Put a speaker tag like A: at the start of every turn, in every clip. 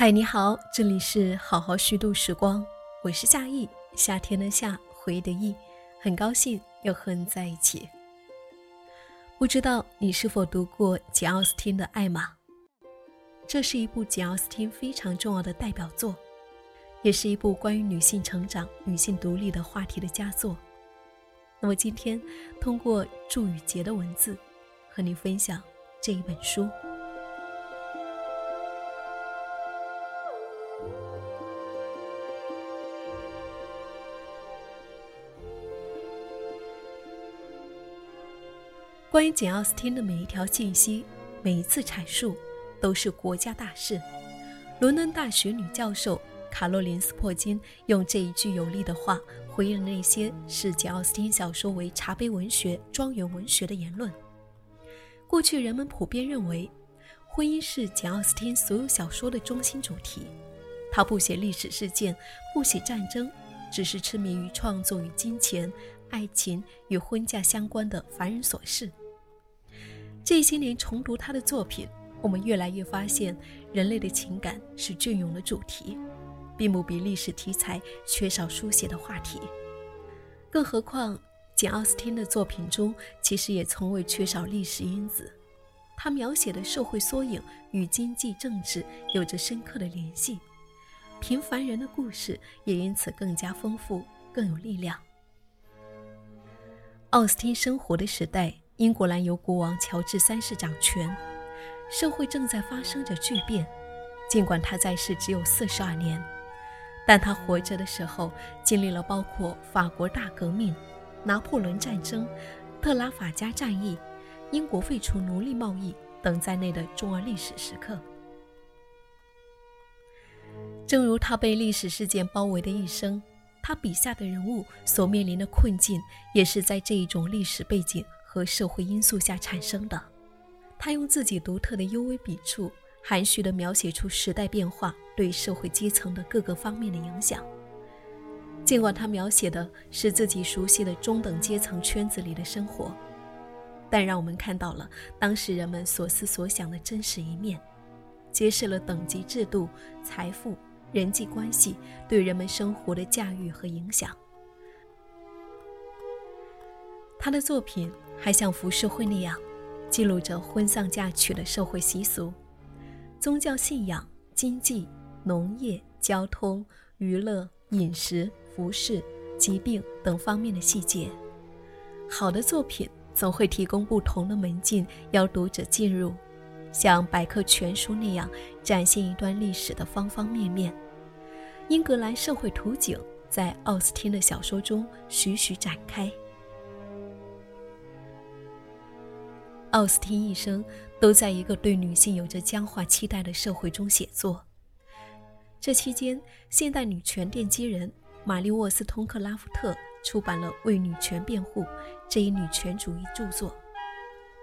A: 嗨，你好，这里是好好虚度时光，我是夏意，夏天的夏，回忆的忆，很高兴又和你在一起。不知道你是否读过简·奥斯汀的《艾玛》？这是一部简·奥斯汀非常重要的代表作，也是一部关于女性成长、女性独立的话题的佳作。那么今天通过祝雨杰的文字，和你分享这一本书。关于简·奥斯汀的每一条信息，每一次阐述，都是国家大事。伦敦大学女教授卡洛琳·斯珀金用这一句有力的话回应了那些视简·奥斯汀小说为茶杯文学、庄园文学的言论。过去人们普遍认为，婚姻是简·奥斯汀所有小说的中心主题。他不写历史事件，不写战争，只是痴迷于创作与金钱、爱情与婚嫁相关的凡人琐事。这些年重读他的作品，我们越来越发现，人类的情感是隽永的主题，并不比历史题材缺少书写的话题。更何况，简·奥斯汀的作品中其实也从未缺少历史因子，他描写的社会缩影与经济政治有着深刻的联系，平凡人的故事也因此更加丰富、更有力量。奥斯汀生活的时代。英格兰由国王乔治三世掌权，社会正在发生着巨变。尽管他在世只有四十二年，但他活着的时候经历了包括法国大革命、拿破仑战争、特拉法加战役、英国废除奴隶贸易等在内的重要历史时刻。正如他被历史事件包围的一生，他笔下的人物所面临的困境，也是在这一种历史背景。和社会因素下产生的，他用自己独特的幽微笔触，含蓄地描写出时代变化对社会阶层的各个方面的影响。尽管他描写的是自己熟悉的中等阶层圈子里的生活，但让我们看到了当时人们所思所想的真实一面，揭示了等级制度、财富、人际关系对人们生活的驾驭和影响。他的作品。还像浮世绘那样，记录着婚丧嫁娶的社会习俗、宗教信仰、经济、农业、交通、娱乐、饮食、服饰、疾病等方面的细节。好的作品总会提供不同的门径，邀读者进入，像百科全书那样展现一段历史的方方面面。英格兰社会图景在奥斯汀的小说中徐徐展开。奥斯汀一生都在一个对女性有着僵化期待的社会中写作。这期间，现代女权奠基人玛丽沃斯通克拉夫特出版了《为女权辩护》这一女权主义著作。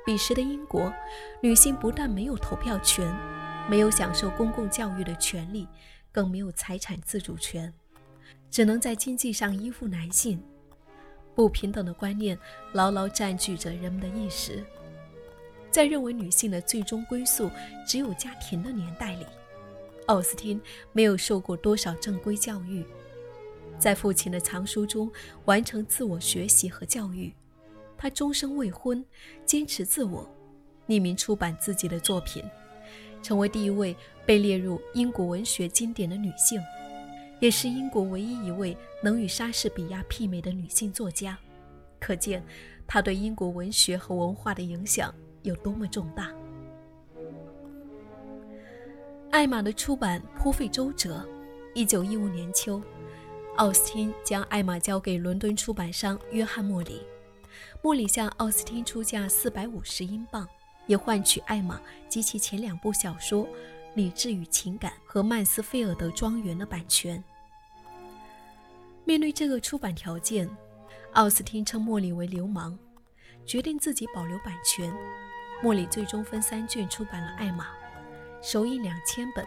A: 彼时的英国，女性不但没有投票权，没有享受公共教育的权利，更没有财产自主权，只能在经济上依附男性。不平等的观念牢牢占据着人们的意识。在认为女性的最终归宿只有家庭的年代里，奥斯汀没有受过多少正规教育，在父亲的藏书中完成自我学习和教育。她终生未婚，坚持自我，匿名出版自己的作品，成为第一位被列入英国文学经典的女性，也是英国唯一一位能与莎士比亚媲美的女性作家。可见，她对英国文学和文化的影响。有多么重大？艾玛的出版颇费周折。一九一五年秋，奥斯汀将艾玛交给伦敦出版商约翰·莫里。莫里向奥斯汀出价四百五十英镑，也换取艾玛及其前两部小说《理智与情感》和《曼斯菲尔德庄园》的版权。面对这个出版条件，奥斯汀称莫里为流氓，决定自己保留版权。莫里最终分三卷出版了《艾玛》，首印两千本，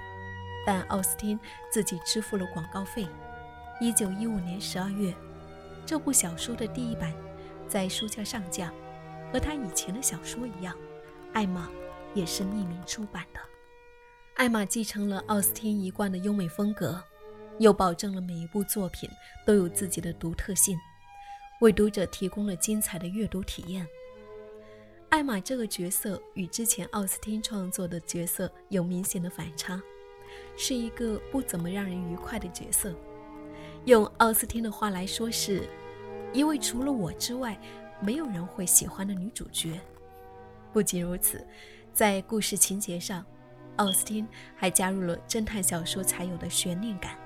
A: 但奥斯汀自己支付了广告费。一九一五年十二月，这部小说的第一版在书架上架，和他以前的小说一样，《艾玛》也是匿名出版的。《艾玛继承了奥斯汀一贯的优美风格，又保证了每一部作品都有自己的独特性，为读者提供了精彩的阅读体验。艾玛这个角色与之前奥斯汀创作的角色有明显的反差，是一个不怎么让人愉快的角色。用奥斯汀的话来说，是一位除了我之外没有人会喜欢的女主角。不仅如此，在故事情节上，奥斯汀还加入了侦探小说才有的悬念感，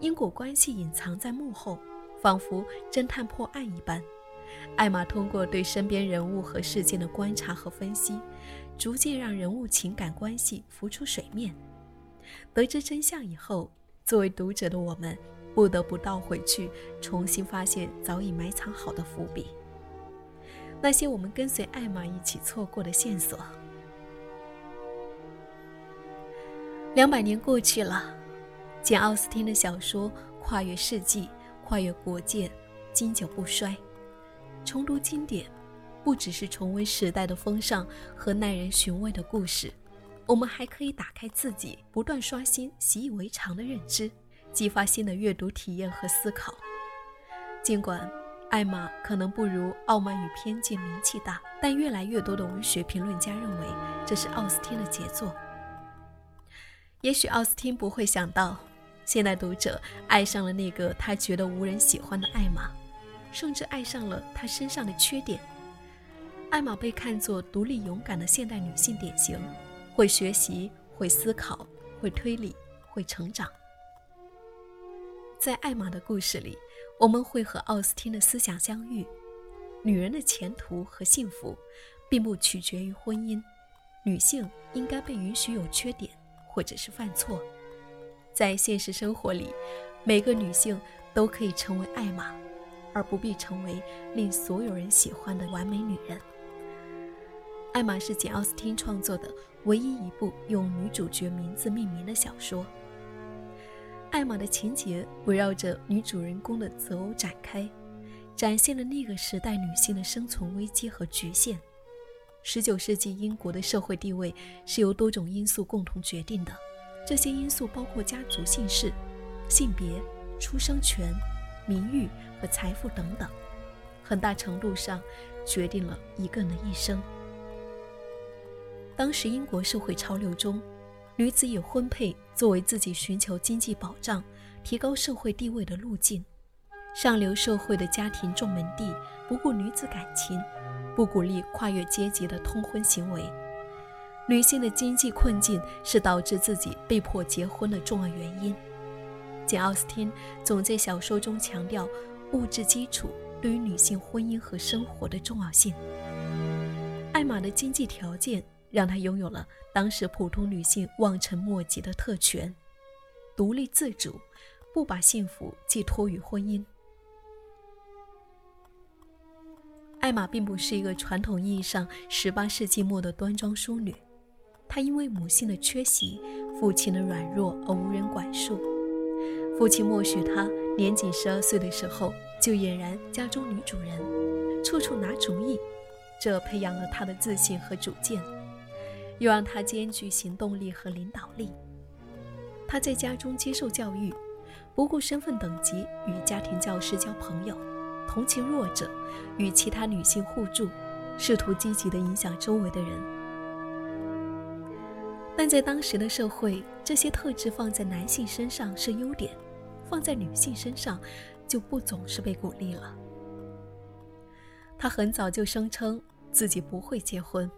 A: 因果关系隐藏在幕后，仿佛侦探破案一般。艾玛通过对身边人物和事件的观察和分析，逐渐让人物情感关系浮出水面。得知真相以后，作为读者的我们不得不倒回去，重新发现早已埋藏好的伏笔，那些我们跟随艾玛一起错过的线索。两百年过去了，简·奥斯汀的小说跨越世纪，跨越国界，经久不衰。重读经典，不只是重温时代的风尚和耐人寻味的故事，我们还可以打开自己，不断刷新习以为常的认知，激发新的阅读体验和思考。尽管艾玛可能不如《傲慢与偏见》名气大，但越来越多的文学评论家认为这是奥斯汀的杰作。也许奥斯汀不会想到，现代读者爱上了那个他觉得无人喜欢的艾玛。甚至爱上了她身上的缺点。艾玛被看作独立勇敢的现代女性典型，会学习，会思考，会推理，会成长。在艾玛的故事里，我们会和奥斯汀的思想相遇：女人的前途和幸福，并不取决于婚姻，女性应该被允许有缺点，或者是犯错。在现实生活里，每个女性都可以成为艾玛。而不必成为令所有人喜欢的完美女人。艾玛是简·奥斯汀创作的唯一一部用女主角名字命名的小说。艾玛的情节围绕着女主人公的择偶展开，展现了那个时代女性的生存危机和局限。19世纪英国的社会地位是由多种因素共同决定的，这些因素包括家族姓氏、性别、出生权。名誉和财富等等，很大程度上决定了一个人的一生。当时英国社会潮流中，女子以婚配作为自己寻求经济保障、提高社会地位的路径。上流社会的家庭重门第不顾女子感情，不鼓励跨越阶级的通婚行为。女性的经济困境是导致自己被迫结婚的重要原因。简·奥斯汀总在小说中强调物质基础对于女性婚姻和生活的重要性。艾玛的经济条件让她拥有了当时普通女性望尘莫及的特权：独立自主，不把幸福寄托于婚姻。艾玛并不是一个传统意义上18世纪末的端庄淑女，她因为母性的缺席、父亲的软弱而无人管束。父亲默许他年仅十二岁的时候就俨然家中女主人，处处拿主意，这培养了她的自信和主见，又让她兼具行动力和领导力。她在家中接受教育，不顾身份等级，与家庭教师交朋友，同情弱者，与其他女性互助，试图积极地影响周围的人。但在当时的社会，这些特质放在男性身上是优点。放在女性身上，就不总是被鼓励了。她很早就声称自己不会结婚，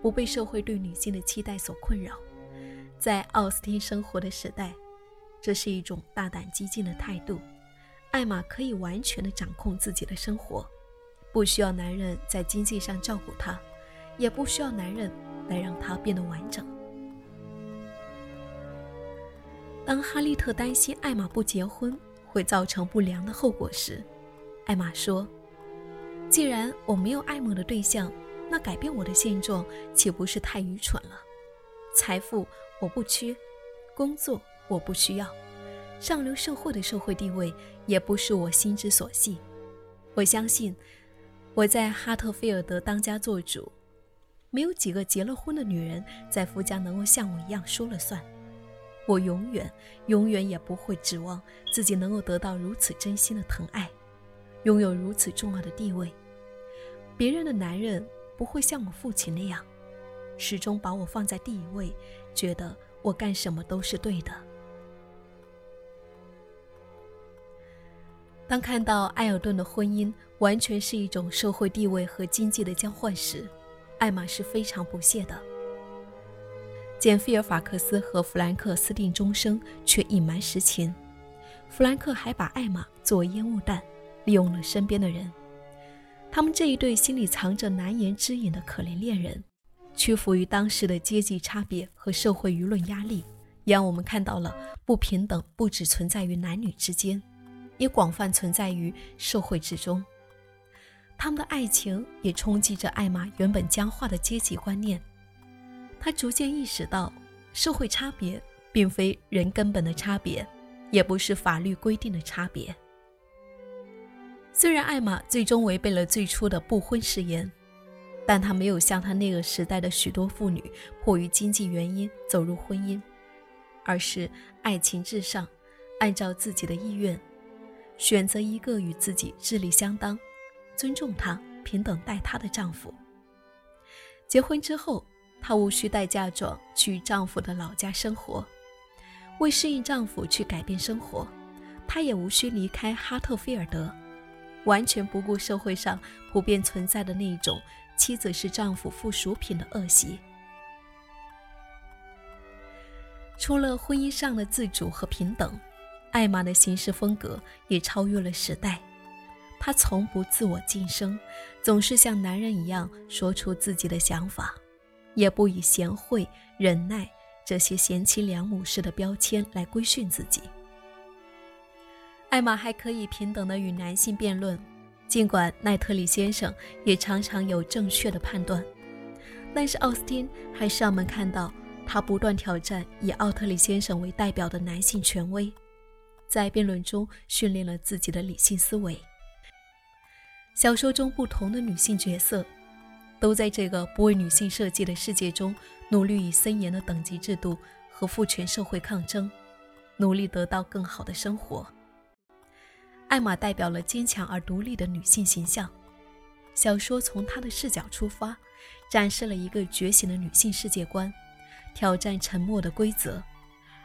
A: 不被社会对女性的期待所困扰。在奥斯汀生活的时代，这是一种大胆激进的态度。艾玛可以完全的掌控自己的生活，不需要男人在经济上照顾她，也不需要男人来让她变得完整。当哈利特担心艾玛不结婚会造成不良的后果时，艾玛说：“既然我没有爱慕的对象，那改变我的现状岂不是太愚蠢了？财富我不缺，工作我不需要，上流社会的社会地位也不是我心之所系。我相信，我在哈特菲尔德当家做主，没有几个结了婚的女人在夫家能够像我一样说了算。我永远、永远也不会指望自己能够得到如此真心的疼爱，拥有如此重要的地位。别人的男人不会像我父亲那样，始终把我放在第一位，觉得我干什么都是对的。当看到埃尔顿的婚姻完全是一种社会地位和经济的交换时，艾玛是非常不屑的。简·菲尔法克斯和弗兰克私定终生，却隐瞒实情。弗兰克还把艾玛作为烟雾弹，利用了身边的人。他们这一对心里藏着难言之隐的可怜恋人，屈服于当时的阶级差别和社会舆论压力，也让我们看到了不平等不只存在于男女之间，也广泛存在于社会之中。他们的爱情也冲击着艾玛原本僵化的阶级观念。他逐渐意识到，社会差别并非人根本的差别，也不是法律规定的差别。虽然艾玛最终违背了最初的不婚誓言，但她没有像她那个时代的许多妇女迫于经济原因走入婚姻，而是爱情至上，按照自己的意愿，选择一个与自己智力相当、尊重她、平等待她的丈夫。结婚之后。她无需带嫁妆去丈夫的老家生活，为适应丈夫去改变生活，她也无需离开哈特菲尔德，完全不顾社会上普遍存在的那种妻子是丈夫附属品的恶习。除了婚姻上的自主和平等，艾玛的行事风格也超越了时代。她从不自我晋升，总是像男人一样说出自己的想法。也不以贤惠、忍耐这些贤妻良母式的标签来规训自己。艾玛还可以平等地与男性辩论，尽管奈特里先生也常常有正确的判断，但是奥斯汀还是让我们看到他不断挑战以奥特里先生为代表的男性权威，在辩论中训练了自己的理性思维。小说中不同的女性角色。都在这个不为女性设计的世界中，努力与森严的等级制度和父权社会抗争，努力得到更好的生活。艾玛代表了坚强而独立的女性形象。小说从她的视角出发，展示了一个觉醒的女性世界观，挑战沉默的规则。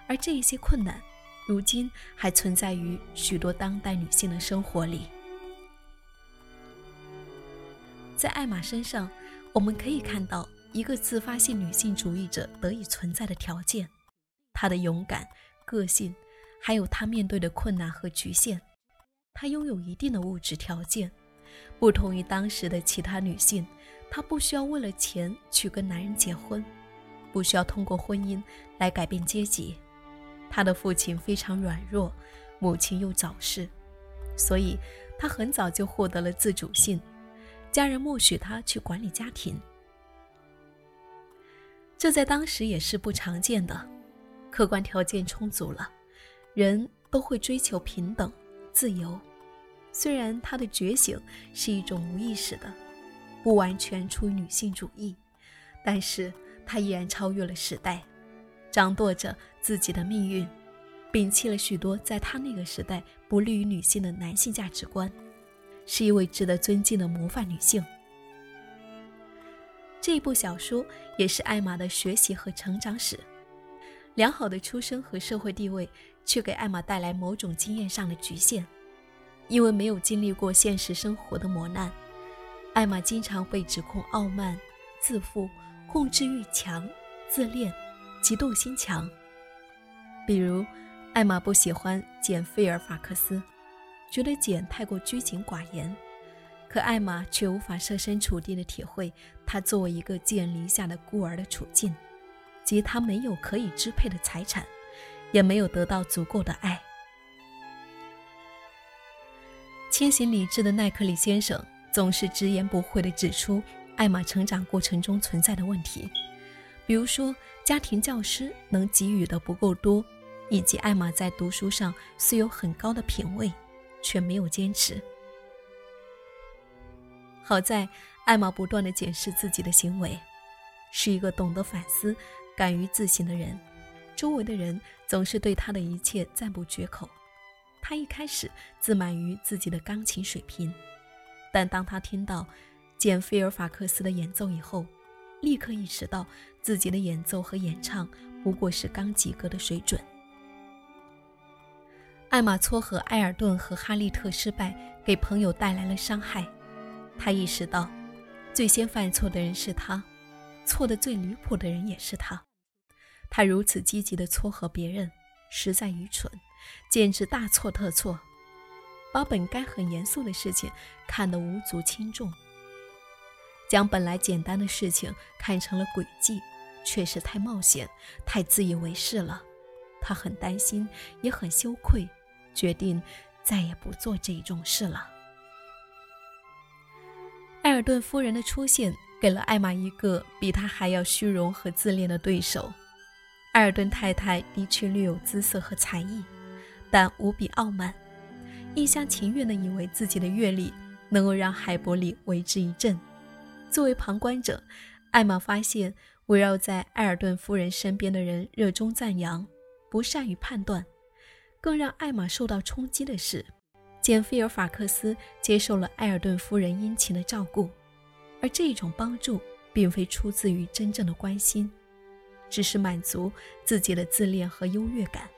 A: 而这一些困难，如今还存在于许多当代女性的生活里。在艾玛身上。我们可以看到一个自发性女性主义者得以存在的条件：她的勇敢、个性，还有她面对的困难和局限。她拥有一定的物质条件，不同于当时的其他女性，她不需要为了钱去跟男人结婚，不需要通过婚姻来改变阶级。她的父亲非常软弱，母亲又早逝，所以她很早就获得了自主性。家人默许他去管理家庭，这在当时也是不常见的。客观条件充足了，人都会追求平等、自由。虽然他的觉醒是一种无意识的，不完全出于女性主义，但是他依然超越了时代，掌舵着自己的命运，摒弃了许多在他那个时代不利于女性的男性价值观。是一位值得尊敬的模范女性。这部小说也是艾玛的学习和成长史。良好的出身和社会地位，却给艾玛带来某种经验上的局限，因为没有经历过现实生活的磨难，艾玛经常被指控傲慢、自负、控制欲强、自恋、嫉妒心强。比如，艾玛不喜欢简·菲尔法克斯。觉得简太过拘谨寡言，可艾玛却无法设身处地地体会他作为一个寄人篱下的孤儿的处境，即他没有可以支配的财产，也没有得到足够的爱。清醒理智的奈克里先生总是直言不讳地指出艾玛成长过程中存在的问题，比如说家庭教师能给予的不够多，以及艾玛在读书上虽有很高的品味。却没有坚持。好在艾玛不断的检视自己的行为，是一个懂得反思、敢于自省的人，周围的人总是对他的一切赞不绝口。他一开始自满于自己的钢琴水平，但当他听到简·菲尔法克斯的演奏以后，立刻意识到自己的演奏和演唱不过是刚及格的水准。艾玛撮合埃尔顿和哈利特失败，给朋友带来了伤害。他意识到，最先犯错的人是他，错的最离谱的人也是他。他如此积极地撮合别人，实在愚蠢，简直大错特错，把本该很严肃的事情看得无足轻重，将本来简单的事情看成了诡计，确实太冒险，太自以为是了。他很担心，也很羞愧。决定再也不做这种事了。埃尔顿夫人的出现给了艾玛一个比她还要虚荣和自恋的对手。埃尔顿太太的确略有姿色和才艺，但无比傲慢，一厢情愿地以为自己的阅历能够让海伯里为之一振。作为旁观者，艾玛发现围绕在埃尔顿夫人身边的人热衷赞扬，不善于判断。更让艾玛受到冲击的是，简·菲尔法克斯接受了埃尔顿夫人殷勤的照顾，而这种帮助并非出自于真正的关心，只是满足自己的自恋和优越感。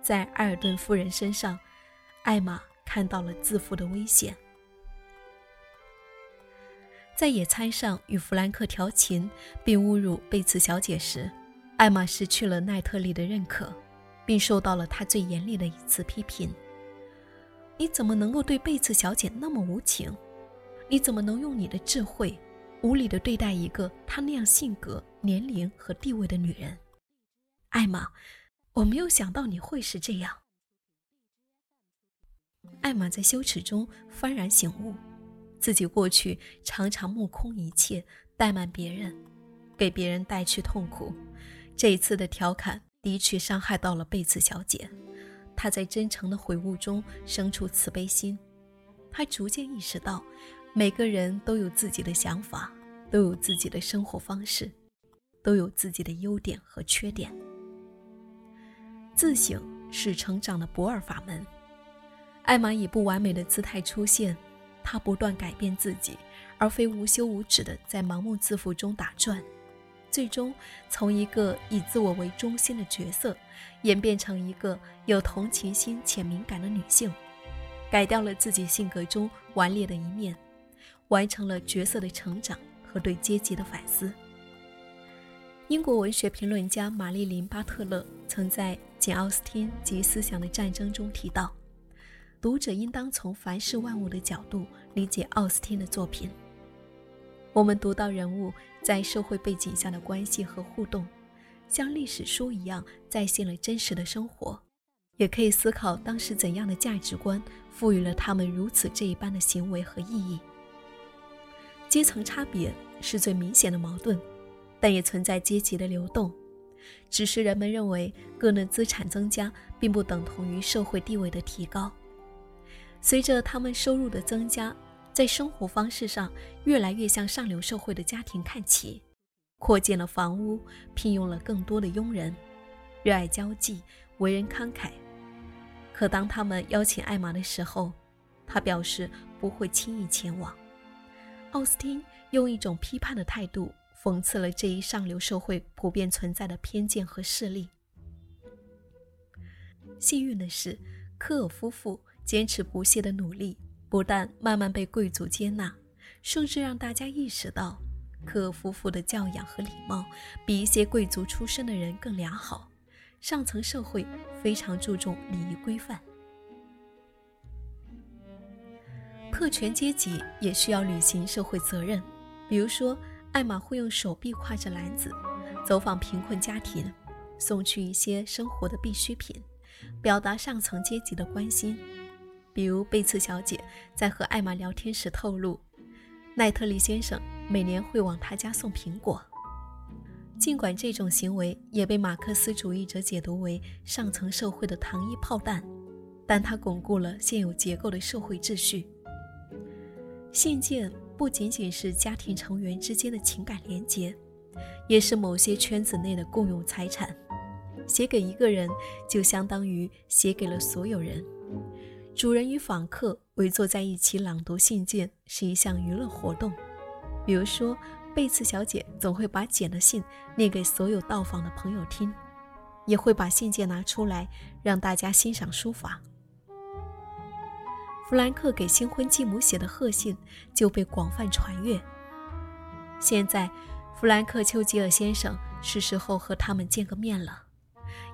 A: 在埃尔顿夫人身上，艾玛看到了自负的危险。在野餐上与弗兰克调情并侮辱贝茨小姐时，艾玛失去了奈特利的认可。并受到了他最严厉的一次批评。你怎么能够对贝茨小姐那么无情？你怎么能用你的智慧，无理地对待一个她那样性格、年龄和地位的女人？艾玛，我没有想到你会是这样。艾玛在羞耻中幡然醒悟，自己过去常常目空一切，怠慢别人，给别人带去痛苦。这一次的调侃。的确伤害到了贝茨小姐，她在真诚的悔悟中生出慈悲心。她逐渐意识到，每个人都有自己的想法，都有自己的生活方式，都有自己的优点和缺点。自省是成长的不二法门。艾玛以不完美的姿态出现，她不断改变自己，而非无休无止地在盲目自负中打转。最终，从一个以自我为中心的角色，演变成一个有同情心且敏感的女性，改掉了自己性格中顽劣的一面，完成了角色的成长和对阶级的反思。英国文学评论家玛丽琳·巴特勒曾在《简·奥斯汀及思想的战争》中提到，读者应当从凡事万物的角度理解奥斯汀的作品。我们读到人物在社会背景下的关系和互动，像历史书一样再现了真实的生活，也可以思考当时怎样的价值观赋予了他们如此这一般的行为和意义。阶层差别是最明显的矛盾，但也存在阶级的流动，只是人们认为个人资产增加并不等同于社会地位的提高。随着他们收入的增加。在生活方式上越来越向上流社会的家庭看齐，扩建了房屋，聘用了更多的佣人，热爱交际，为人慷慨。可当他们邀请艾玛的时候，他表示不会轻易前往。奥斯汀用一种批判的态度讽刺了这一上流社会普遍存在的偏见和势力。幸运的是，科尔夫妇坚持不懈的努力。不但慢慢被贵族接纳，甚至让大家意识到，克夫妇的教养和礼貌比一些贵族出身的人更良好。上层社会非常注重礼仪规范，特权阶级也需要履行社会责任。比如说，艾玛会用手臂挎着篮子，走访贫困家庭，送去一些生活的必需品，表达上层阶级的关心。比如贝茨小姐在和艾玛聊天时透露，奈特利先生每年会往她家送苹果。尽管这种行为也被马克思主义者解读为上层社会的糖衣炮弹，但它巩固了现有结构的社会秩序。信件不仅仅是家庭成员之间的情感连结，也是某些圈子内的共有财产。写给一个人，就相当于写给了所有人。主人与访客围坐在一起朗读信件，是一项娱乐活动。比如说，贝茨小姐总会把简的信念给所有到访的朋友听，也会把信件拿出来让大家欣赏书法。弗兰克给新婚继母写的贺信就被广泛传阅。现在，弗兰克·丘吉尔先生是时候和他们见个面了，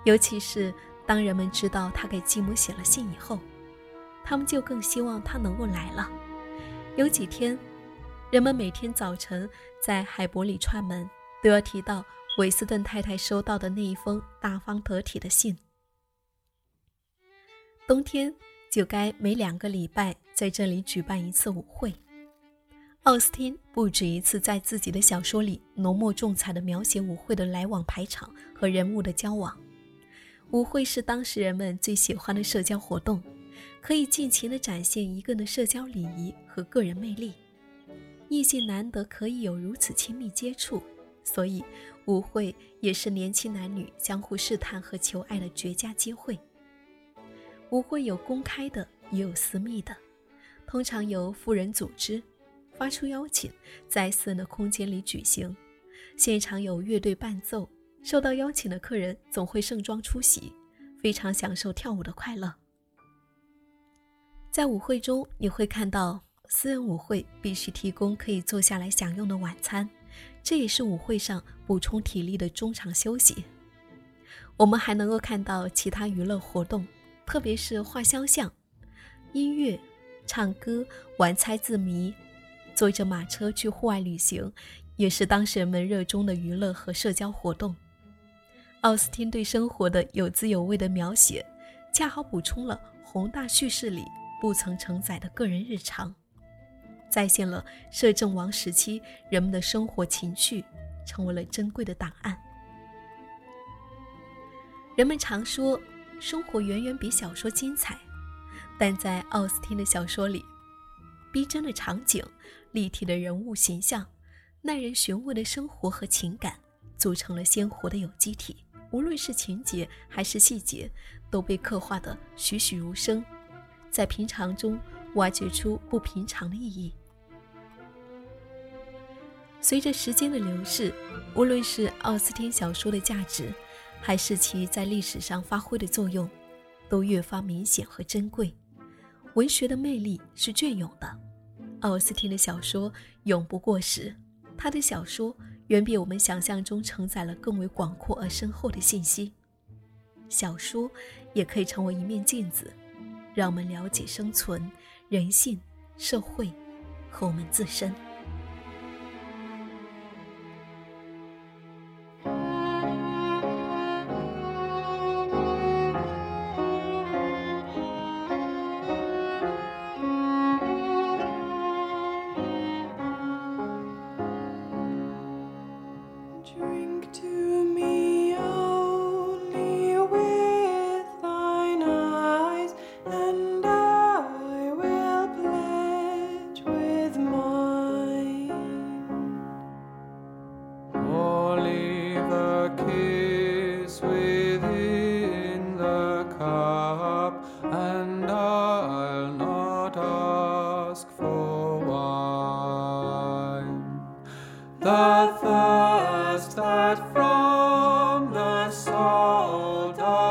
A: 尤其是当人们知道他给继母写了信以后，他们就更希望他能够来了。有几天。人们每天早晨在海伯里串门，都要提到韦斯顿太太收到的那一封大方得体的信。冬天就该每两个礼拜在这里举办一次舞会。奥斯汀不止一次在自己的小说里浓墨重彩地描写舞会的来往排场和人物的交往。舞会是当时人们最喜欢的社交活动，可以尽情地展现一个人的社交礼仪和个人魅力。异性难得可以有如此亲密接触，所以舞会也是年轻男女相互试探和求爱的绝佳机会。舞会有公开的，也有私密的，通常由富人组织，发出邀请，在私人的空间里举行。现场有乐队伴奏，受到邀请的客人总会盛装出席，非常享受跳舞的快乐。在舞会中，你会看到。私人舞会必须提供可以坐下来享用的晚餐，这也是舞会上补充体力的中场休息。我们还能够看到其他娱乐活动，特别是画肖像、音乐、唱歌、玩猜字谜、坐着马车去户外旅行，也是当事人们热衷的娱乐和社交活动。奥斯汀对生活的有滋有味的描写，恰好补充了宏大叙事里不曾承载的个人日常。再现了摄政王时期人们的生活情趣，成为了珍贵的档案。人们常说，生活远远比小说精彩，但在奥斯汀的小说里，逼真的场景、立体的人物形象、耐人寻味的生活和情感，组成了鲜活的有机体。无论是情节还是细节，都被刻画得栩栩如生，在平常中。挖掘出不平常的意义。随着时间的流逝，无论是奥斯汀小说的价值，还是其在历史上发挥的作用，都越发明显和珍贵。文学的魅力是隽永的，奥斯汀的小说永不过时。他的小说远比我们想象中承载了更为广阔而深厚的信息。小说也可以成为一面镜子，让我们了解生存。人性、社会和我们自身。
B: all die.